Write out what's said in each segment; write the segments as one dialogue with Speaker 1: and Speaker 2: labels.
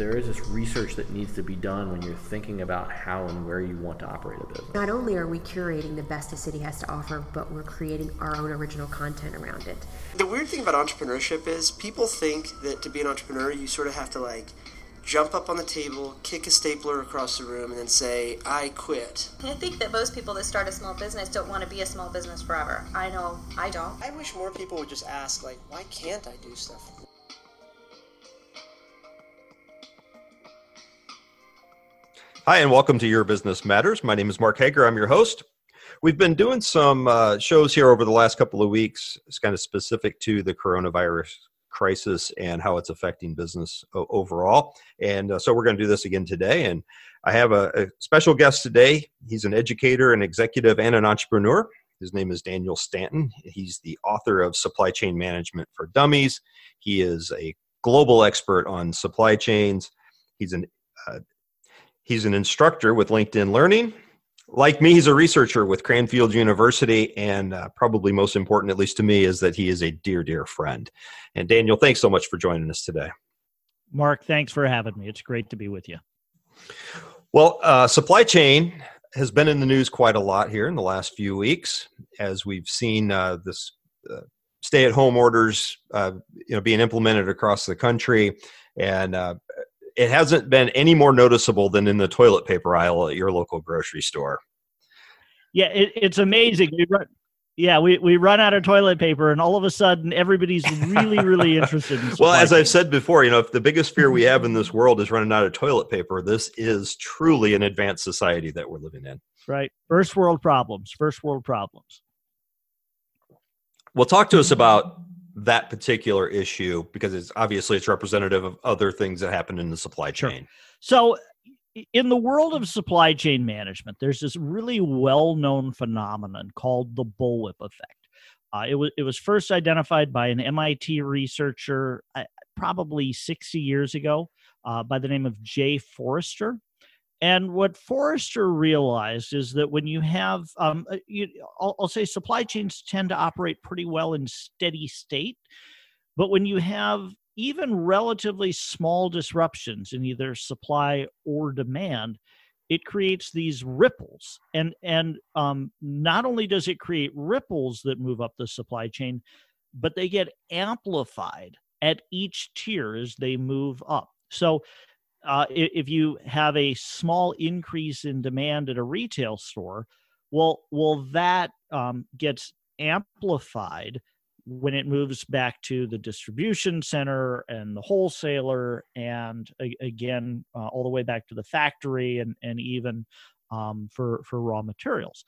Speaker 1: there is this research that needs to be done when you're thinking about how and where you want to operate a business.
Speaker 2: Not only are we curating the best a city has to offer, but we're creating our own original content around it.
Speaker 3: The weird thing about entrepreneurship is people think that to be an entrepreneur, you sort of have to like jump up on the table, kick a stapler across the room, and then say, I quit.
Speaker 4: I think that most people that start a small business don't want to be a small business forever. I know I don't.
Speaker 3: I wish more people would just ask, like, why can't I do stuff?
Speaker 5: Hi, and welcome to Your Business Matters. My name is Mark Hager. I'm your host. We've been doing some uh, shows here over the last couple of weeks. It's kind of specific to the coronavirus crisis and how it's affecting business overall. And uh, so we're going to do this again today. And I have a, a special guest today. He's an educator, an executive, and an entrepreneur. His name is Daniel Stanton. He's the author of Supply Chain Management for Dummies. He is a global expert on supply chains. He's an uh, He's an instructor with LinkedIn Learning. Like me, he's a researcher with Cranfield University, and uh, probably most important, at least to me, is that he is a dear, dear friend. And Daniel, thanks so much for joining us today.
Speaker 6: Mark, thanks for having me. It's great to be with you.
Speaker 5: Well, uh, supply chain has been in the news quite a lot here in the last few weeks, as we've seen uh, this uh, stay-at-home orders, uh, you know, being implemented across the country, and uh, it hasn't been any more noticeable than in the toilet paper aisle at your local grocery store.
Speaker 6: Yeah, it, it's amazing. We run, yeah, we, we run out of toilet paper, and all of a sudden, everybody's really, really interested. In
Speaker 5: well, as I've said before, you know, if the biggest fear we have in this world is running out of toilet paper, this is truly an advanced society that we're living in.
Speaker 6: Right, first world problems. First world problems.
Speaker 5: Well, talk to us about that particular issue because it's obviously it's representative of other things that happen in the supply chain.
Speaker 6: Sure. So in the world of supply chain management, there's this really well-known phenomenon called the bullwhip effect. Uh, it was it was first identified by an MIT researcher uh, probably 60 years ago uh, by the name of Jay Forrester. And what Forrester realized is that when you have, um, uh, you, I'll, I'll, say supply chains tend to operate pretty well in steady state. But when you have even relatively small disruptions in either supply or demand, it creates these ripples. And, and um, not only does it create ripples that move up the supply chain, but they get amplified at each tier as they move up. So uh, if you have a small increase in demand at a retail store, well, well, that um, gets amplified when it moves back to the distribution center and the wholesaler, and again, uh, all the way back to the factory, and and even um, for for raw materials.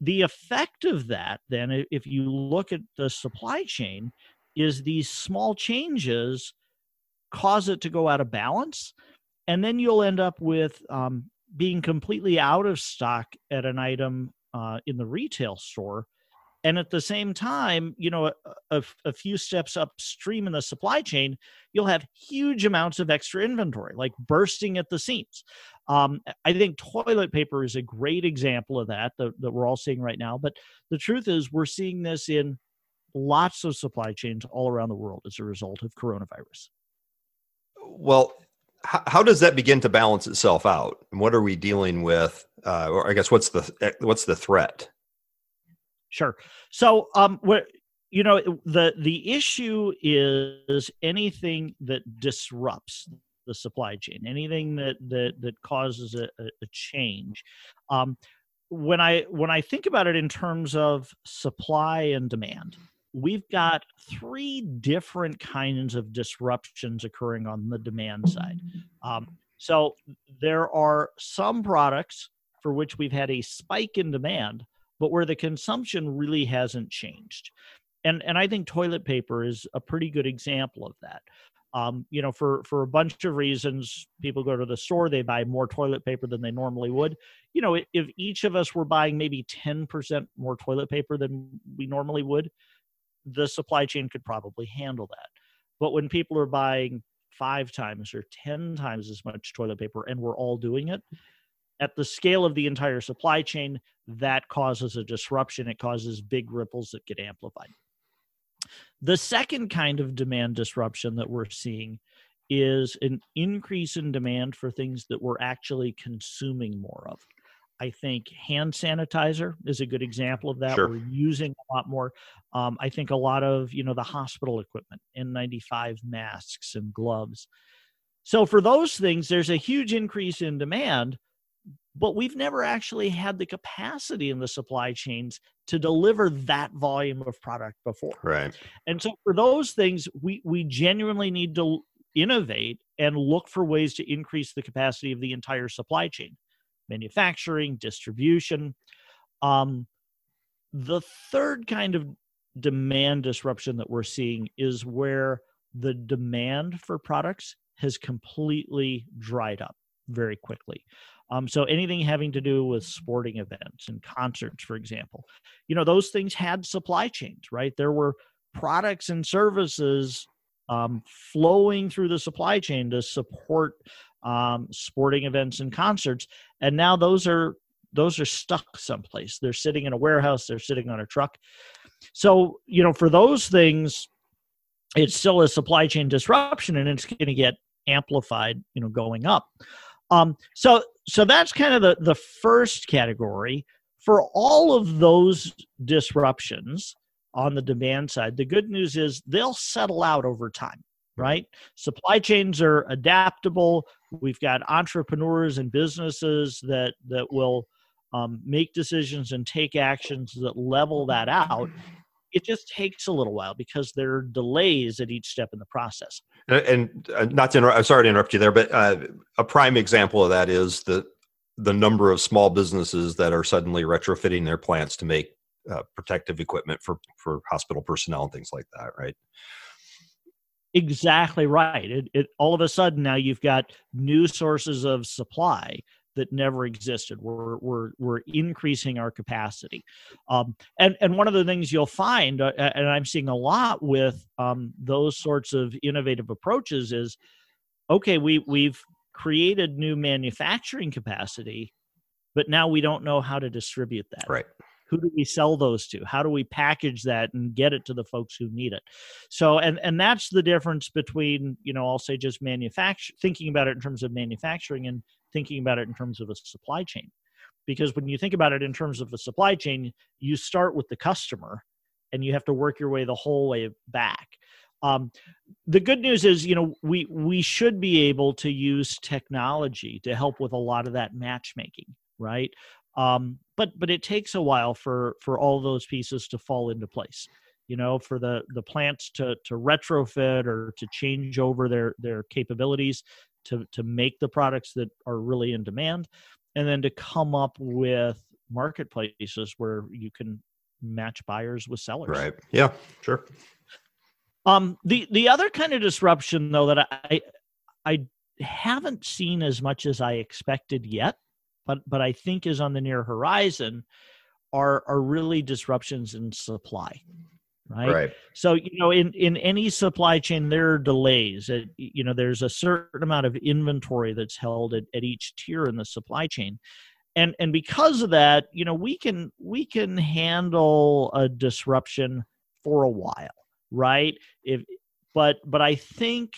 Speaker 6: The effect of that, then, if you look at the supply chain, is these small changes cause it to go out of balance and then you'll end up with um, being completely out of stock at an item uh, in the retail store. And at the same time you know a, a, a, few steps upstream in the supply chain you'll have huge amounts of extra inventory like bursting at the seams. Um, i think toilet paper is a great example of that, that that we're all seeing right now. But the truth is we're seeing this in lots of supply chains all around the world as a result of coronavirus.
Speaker 5: Well how, how does that begin to balance itself out? And what are we dealing with? Uh, or I guess what's the eh, what's the threat?
Speaker 6: Sure. So, um, what you know, the the issue is anything that disrupts the supply chain, anything that that that causes a, a change. Um, when I when I think about it in terms of supply and demand, we've got three different kinds of disruptions occurring on the demand side. Um, so there are some products for which we've had a spike in demand, but where the consumption really hasn't changed. And, and I think toilet paper is a pretty good example of that. Um, you know, for for a bunch of reasons, people go to the store, they buy more toilet paper than they normally would. You know, if each of us were buying maybe ten percent more toilet paper than we normally would, the supply chain could probably handle that. But when people are buying five times or 10 times as much toilet paper and we're all doing it, at the scale of the entire supply chain, that causes a disruption. It causes big ripples that get amplified. The second kind of demand disruption that we're seeing is an increase in demand for things that we're actually consuming more of. I think hand sanitizer is a good example of that.
Speaker 5: Sure.
Speaker 6: We're using a lot more. Um, I think a lot of you know the hospital equipment, N95 masks and gloves. So for those things, there's a huge increase in demand, but we've never actually had the capacity in the supply chains to deliver that volume of product before.
Speaker 5: Right.
Speaker 6: And so for those things, we we genuinely need to innovate and look for ways to increase the capacity of the entire supply chain, manufacturing, distribution. Um, the third kind of demand disruption that we're seeing is where the demand for products has completely dried up very quickly. Um, so anything having to do with sporting events and concerts, for example, you know, those things had supply chains, right? There were products and services um, flowing through the supply chain to support um, sporting events and concerts, and now those are those are stuck someplace. They're sitting in a warehouse. They're sitting on a truck. So you know, for those things, it's still a supply chain disruption, and it's going to get amplified. You know, going up. Um, so so that's kind of the the first category. For all of those disruptions, on the demand side. The good news is they'll settle out over time, right? Supply chains are adaptable. We've got entrepreneurs and businesses that that will um, make decisions and take actions that level that out. It just takes a little while because there are delays at each step in the process.
Speaker 5: And, and uh, not to interrupt, I'm sorry to interrupt you there, but uh, a prime example of that is the the number of small businesses that are suddenly retrofitting their plants to make uh, protective equipment for for hospital personnel and things like that, right?
Speaker 6: Exactly right. It, it all of a sudden now you've got new sources of supply that never existed. We're we're we're increasing our capacity, um, and and one of the things you'll find, uh, and I'm seeing a lot with um, those sorts of innovative approaches is, okay, we we've created new manufacturing capacity, but now we don't know how to distribute that.
Speaker 5: Right
Speaker 6: who do we sell those to? How do we package that and get it to the folks who need it? So and and that's the difference between you know i'll say just manufacture thinking about it in terms of manufacturing and thinking about it in terms of a supply chain. Because when you think about it in terms of a supply chain you start with the customer and you have to work your way the whole way back. Um, the good news is you know we we should be able to use technology to help with a lot of that matchmaking right um, but but it takes a while for for all those pieces to fall into place you know for the the plants to to retrofit or to change over their their capabilities to to make the products that are really in demand and then to come up with marketplaces where you can match buyers with sellers.
Speaker 5: Right. Yeah sure.
Speaker 6: Um the the other kind of disruption though that i i haven't seen as much as i expected yet but but I think is on the near horizon are are really disruptions in supply. Right?
Speaker 5: right.
Speaker 6: So you know, in in any supply chain, there are delays. It, you know, there's a certain amount of inventory that's held at, at each tier in the supply chain, and and because of that, you know, we can we can handle a disruption for a while, right? If but but I think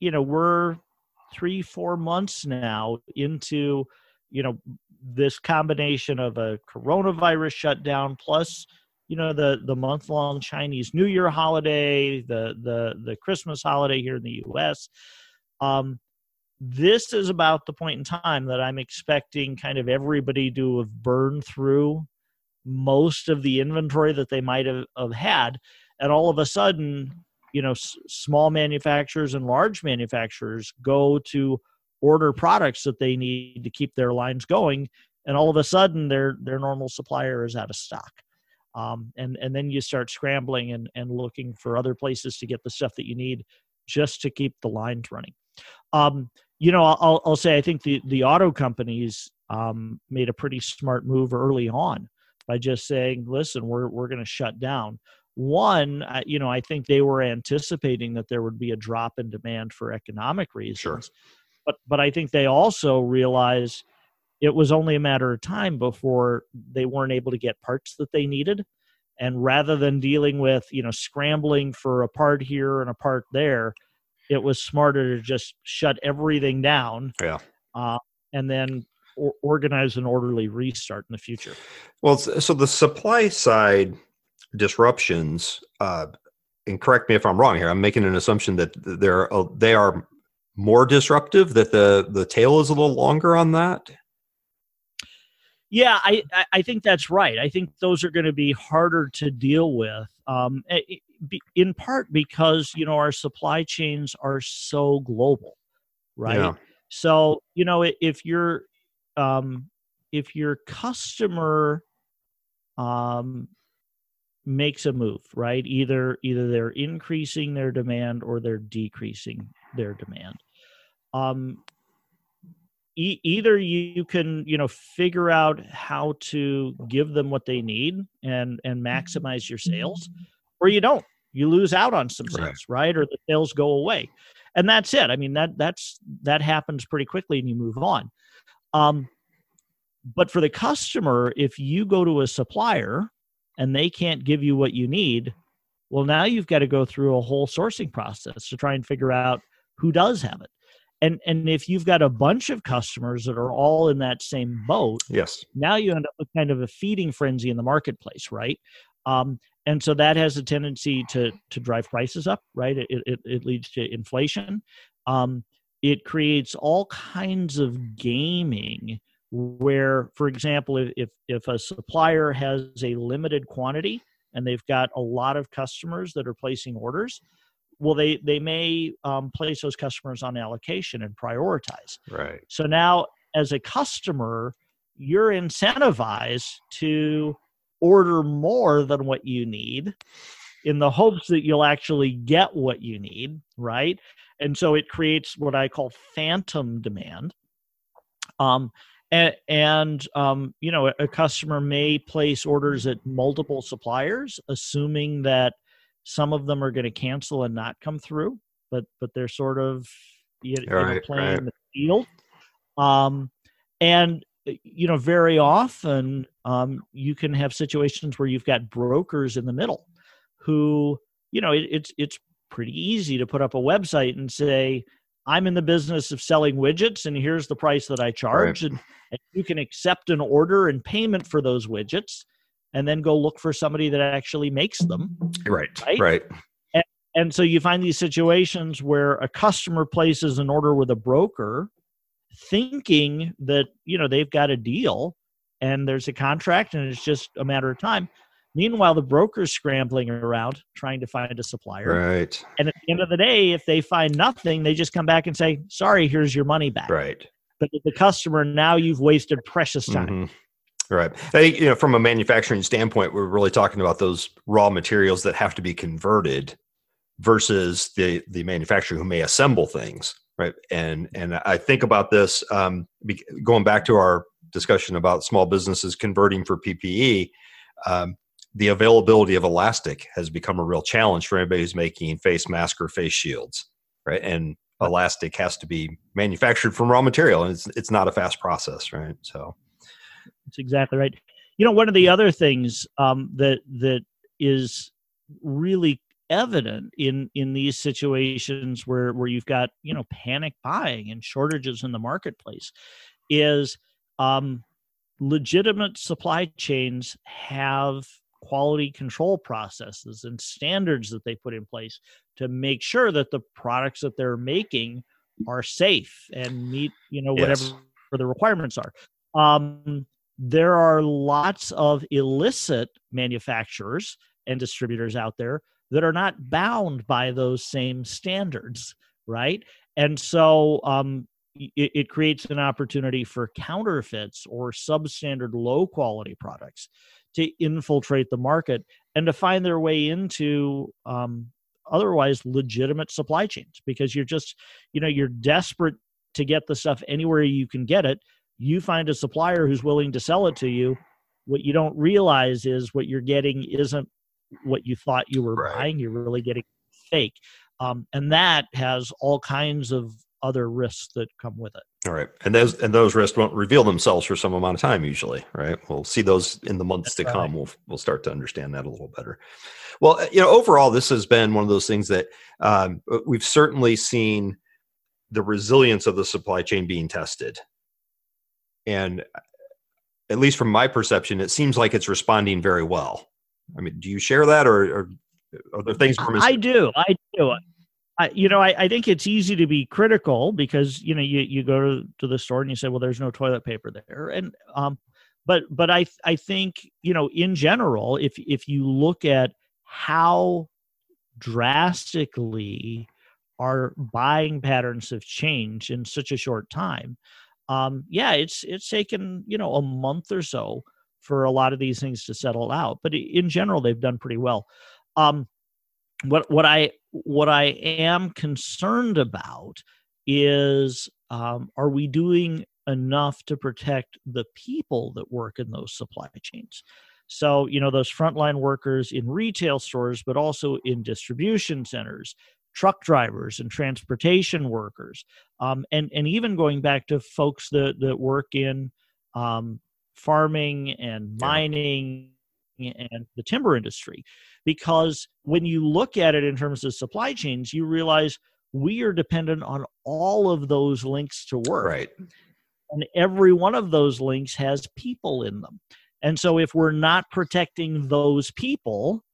Speaker 6: you know we're three four months now into you know this combination of a coronavirus shutdown plus you know the the month long Chinese New Year holiday, the the the Christmas holiday here in the U.S. Um, this is about the point in time that I'm expecting kind of everybody to have burned through most of the inventory that they might have, have had, and all of a sudden, you know, s- small manufacturers and large manufacturers go to order products that they need to keep their lines going and all of a sudden their their normal supplier is out of stock. Um, and and then you start scrambling and and looking for other places to get the stuff that you need just to keep the lines running. Um, you know I'll, I'll say i think the the auto companies um, made a pretty smart move early on by just saying listen we're we're going to shut down. One you know i think they were anticipating that there would be a drop in demand for economic reasons.
Speaker 5: sure
Speaker 6: but but I think they also realized it was only a matter of time before they weren't able to get parts that they needed and rather than dealing with you know scrambling for a part here and a part there it was smarter to just shut everything down.
Speaker 5: Yeah.
Speaker 6: Uh, and then or, organize an orderly restart in the future.
Speaker 5: Well, so the supply side disruptions, uh, and correct me if I'm wrong here. I'm making an assumption that th- they're uh, they are more disruptive. That the the tail is a little longer on that.
Speaker 6: Yeah, I, I- think that's right. I think those are going to be harder to deal with, um, i- be- in part because you know our supply chains are so global, right?
Speaker 5: Yeah.
Speaker 6: So you know if your um, if your customer um, makes a move, right? Either either they're increasing their demand or they're decreasing their demand. Um, e- either you can you know figure out how to give them what they need and and maximize your sales or you don't. You lose out on some
Speaker 5: Right.
Speaker 6: sales right, or the sales go away. And that's it. I mean that that's that happens pretty quickly and you move on. Um but for the customer if you go to a supplier and they can't give you what you need well now you've got to go through a whole sourcing process to try and figure out who does have it and and if you've got a bunch of customers that are all in that same boat
Speaker 5: Yes.
Speaker 6: now you end up with kind of a feeding frenzy in the marketplace right? Um, and so that has a tendency to to drive prices up right? It, it, it leads to inflation. Um, it creates all kinds of gaming where for example if, if if a supplier has a limited quantity and they've got a lot of customers that are placing orders well they they may um, place those customers on allocation and prioritize
Speaker 5: Right.
Speaker 6: so now, as a customer, you're incentivized to order more than what you need in the hopes that you'll actually get what you need, right? And so it creates what I call phantom demand. Um, and, and um, you know, a, a customer may place orders at multiple suppliers, assuming that some of them are going to cancel and not come through, but but they're sort of you, you know, playing
Speaker 5: right.
Speaker 6: the field. Um, and uh, you know, very often um, you can have situations where you've got brokers in the middle who, you know, it, it's it's pretty easy to put up a website and say, "I'm in the business of selling widgets, and here's the price that I charge," and, and you can accept an order and payment for those widgets, and then go look for somebody that actually makes them.
Speaker 5: Right.
Speaker 6: Right?
Speaker 5: Right.
Speaker 6: And so you find these situations where a customer places an order with a broker thinking that, you know, they've got a deal and there's a contract and it's just a matter of time. Meanwhile, the broker's scrambling around trying to find a supplier.
Speaker 5: Right.
Speaker 6: And at the end of the day, if they find nothing, they just come back and say, sorry, here's your money back.
Speaker 5: Right.
Speaker 6: But the customer, now you've wasted precious time.
Speaker 5: Mhm. Right. I think, you know, from a manufacturing standpoint, we're really talking about those raw materials that have to be converted versus the the manufacturer who may assemble things. Right. And and I think about this um, going back to our discussion about small businesses converting for PPE. Um, the availability of elastic has become a real challenge for anybody who's making face mask or face shields. Right. And elastic has to be manufactured from raw material, and it's it's not a fast process. Right. So.
Speaker 6: That's exactly right. You know, one of the other things um, that that is really evident in in these situations where where you've got you know panic buying and shortages in the marketplace is um, legitimate supply chains have quality control processes and standards that they put in place to make sure that the products that they're making are safe and meet you know whatever
Speaker 5: Yes.
Speaker 6: the requirements are um, there are lots of illicit manufacturers and distributors out there that are not bound by those same standards, right? And so um, it, it creates an opportunity for counterfeits or substandard low quality products to infiltrate the market and to find their way into um, otherwise legitimate supply chains because you're just, you know, you're desperate to get the stuff anywhere you can get it you find a supplier who's willing to sell it to you what you don't realize is what you're getting isn't what you thought you were
Speaker 5: Right.
Speaker 6: buying you're really getting fake um, and that has all kinds of other risks that come with it.
Speaker 5: All right, and those and those risks won't reveal themselves for some amount of time usually, right? We'll see those in the months
Speaker 6: That's
Speaker 5: to
Speaker 6: right.
Speaker 5: come. We'll we'll start to understand that a little better. Well, uh, you know, overall, this has been one of those things that um, we've certainly seen the resilience of the supply chain being tested, and at least from my perception, it seems like it's responding very well. I mean, do you share that, or, or are there things
Speaker 6: I do. I do. I, you know, I, I think it's easy to be critical because you know you, you go to, to the store and you say, well, there's no toilet paper there, and um, but but I I think you know in general, if if you look at how drastically our buying patterns have changed in such a short time, um, yeah, it's it's taken you know a month or so for a lot of these things to settle out, but in general, they've done pretty well. Um, what what I what I am concerned about is um, are we doing enough to protect the people that work in those supply chains? So you know those frontline workers in retail stores, but also in distribution centers, truck drivers and transportation workers, um, and and even going back to folks that that work in um, farming and
Speaker 5: Yeah.
Speaker 6: mining and the timber industry because when you look at it in terms of supply chains you realize we are dependent on all of those links to work
Speaker 5: Right.
Speaker 6: and every one of those links has people in them and so if we're not protecting those people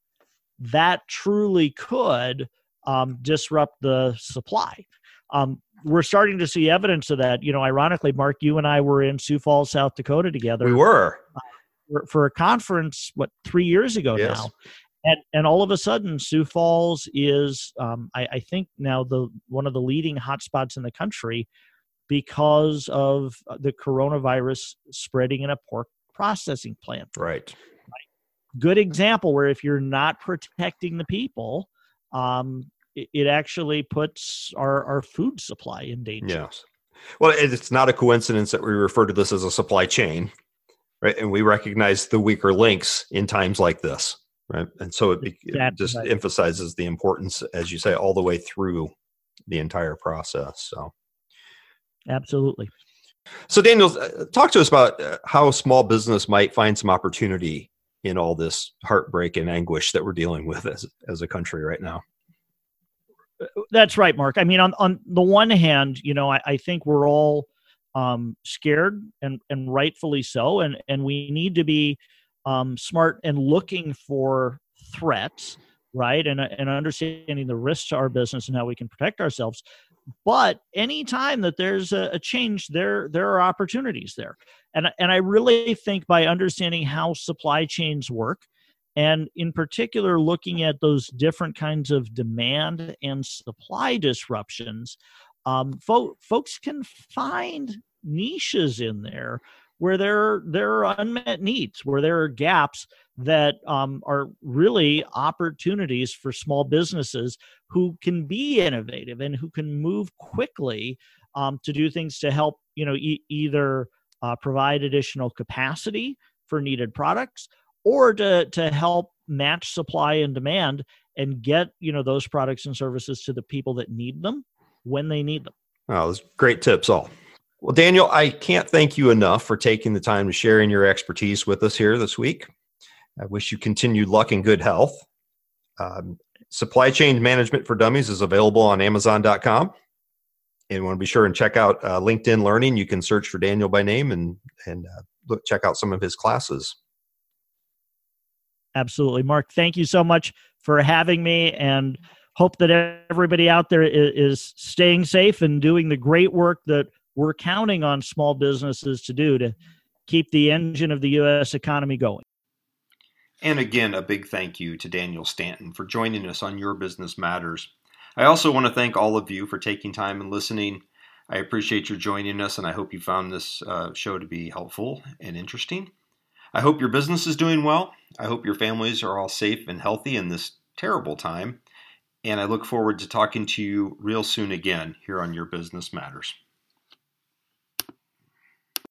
Speaker 6: that truly could um, disrupt the supply um, we're starting to see evidence of that you know ironically mark you and i were in sioux falls south dakota together
Speaker 5: We were.
Speaker 6: for, for a conference what three years ago
Speaker 5: Yes.
Speaker 6: now and and all of a sudden sioux falls is um, I, I think now the one of the leading hotspots in the country because of the coronavirus spreading in a pork processing plant
Speaker 5: Right.
Speaker 6: good example where if you're not protecting the people um, it, it actually puts our, our food supply in danger
Speaker 5: Yes. Well, it's not a coincidence that we refer to this as a supply chain, right? And we recognize the weaker links in times like this, right? And so it, be- it just
Speaker 6: right.
Speaker 5: emphasizes the importance, as you say, all the way through the entire process. So,
Speaker 6: absolutely
Speaker 5: so Daniel, uh, talk to us about uh, how small business might find some opportunity in all this heartbreak and anguish that we're dealing with as as a country right now.
Speaker 6: That's right, Mark. I mean, on on the one hand, you know, I, I think we're all um, scared and and rightfully so, and and we need to be um, smart and looking for threats, right, and and understanding the risks to our business and how we can protect ourselves. But anytime that there's a, a change, there there are opportunities there, and and I really think by understanding how supply chains work and in particular looking at those different kinds of demand and supply disruptions um, fo- folks can find niches in there where there there are unmet needs where there are gaps that um, are really opportunities for small businesses who can be innovative and who can move quickly um, to do things to help you know e- either uh, provide additional capacity for needed products or to to help match supply and demand and get you know those products and services to the people that need them when they need them
Speaker 5: Wow, those great tips all. Well, Daniel, I can't thank you enough for taking the time to sharing your expertise with us here this week. I wish you continued luck and good health. Um, Supply Chain Management for Dummies is available on Amazon.com. And want to be sure and check out uh, LinkedIn Learning. You can search for Daniel by name and and uh, look check out some of his classes.
Speaker 6: absolutely mark thank you so much for having me and hope that everybody out there is staying safe and doing the great work that we're counting on small businesses to do to keep the engine of the us economy going
Speaker 5: And again, a big thank you to Daniel Stanton for joining us on Your Business Matters. I also want to thank all of you for taking time and listening. I appreciate your joining us, and I hope you found this uh, show to be helpful and interesting. I hope your business is doing well. I hope your families are all safe and healthy in this terrible time. And I look forward to talking to you real soon again here on Your Business Matters.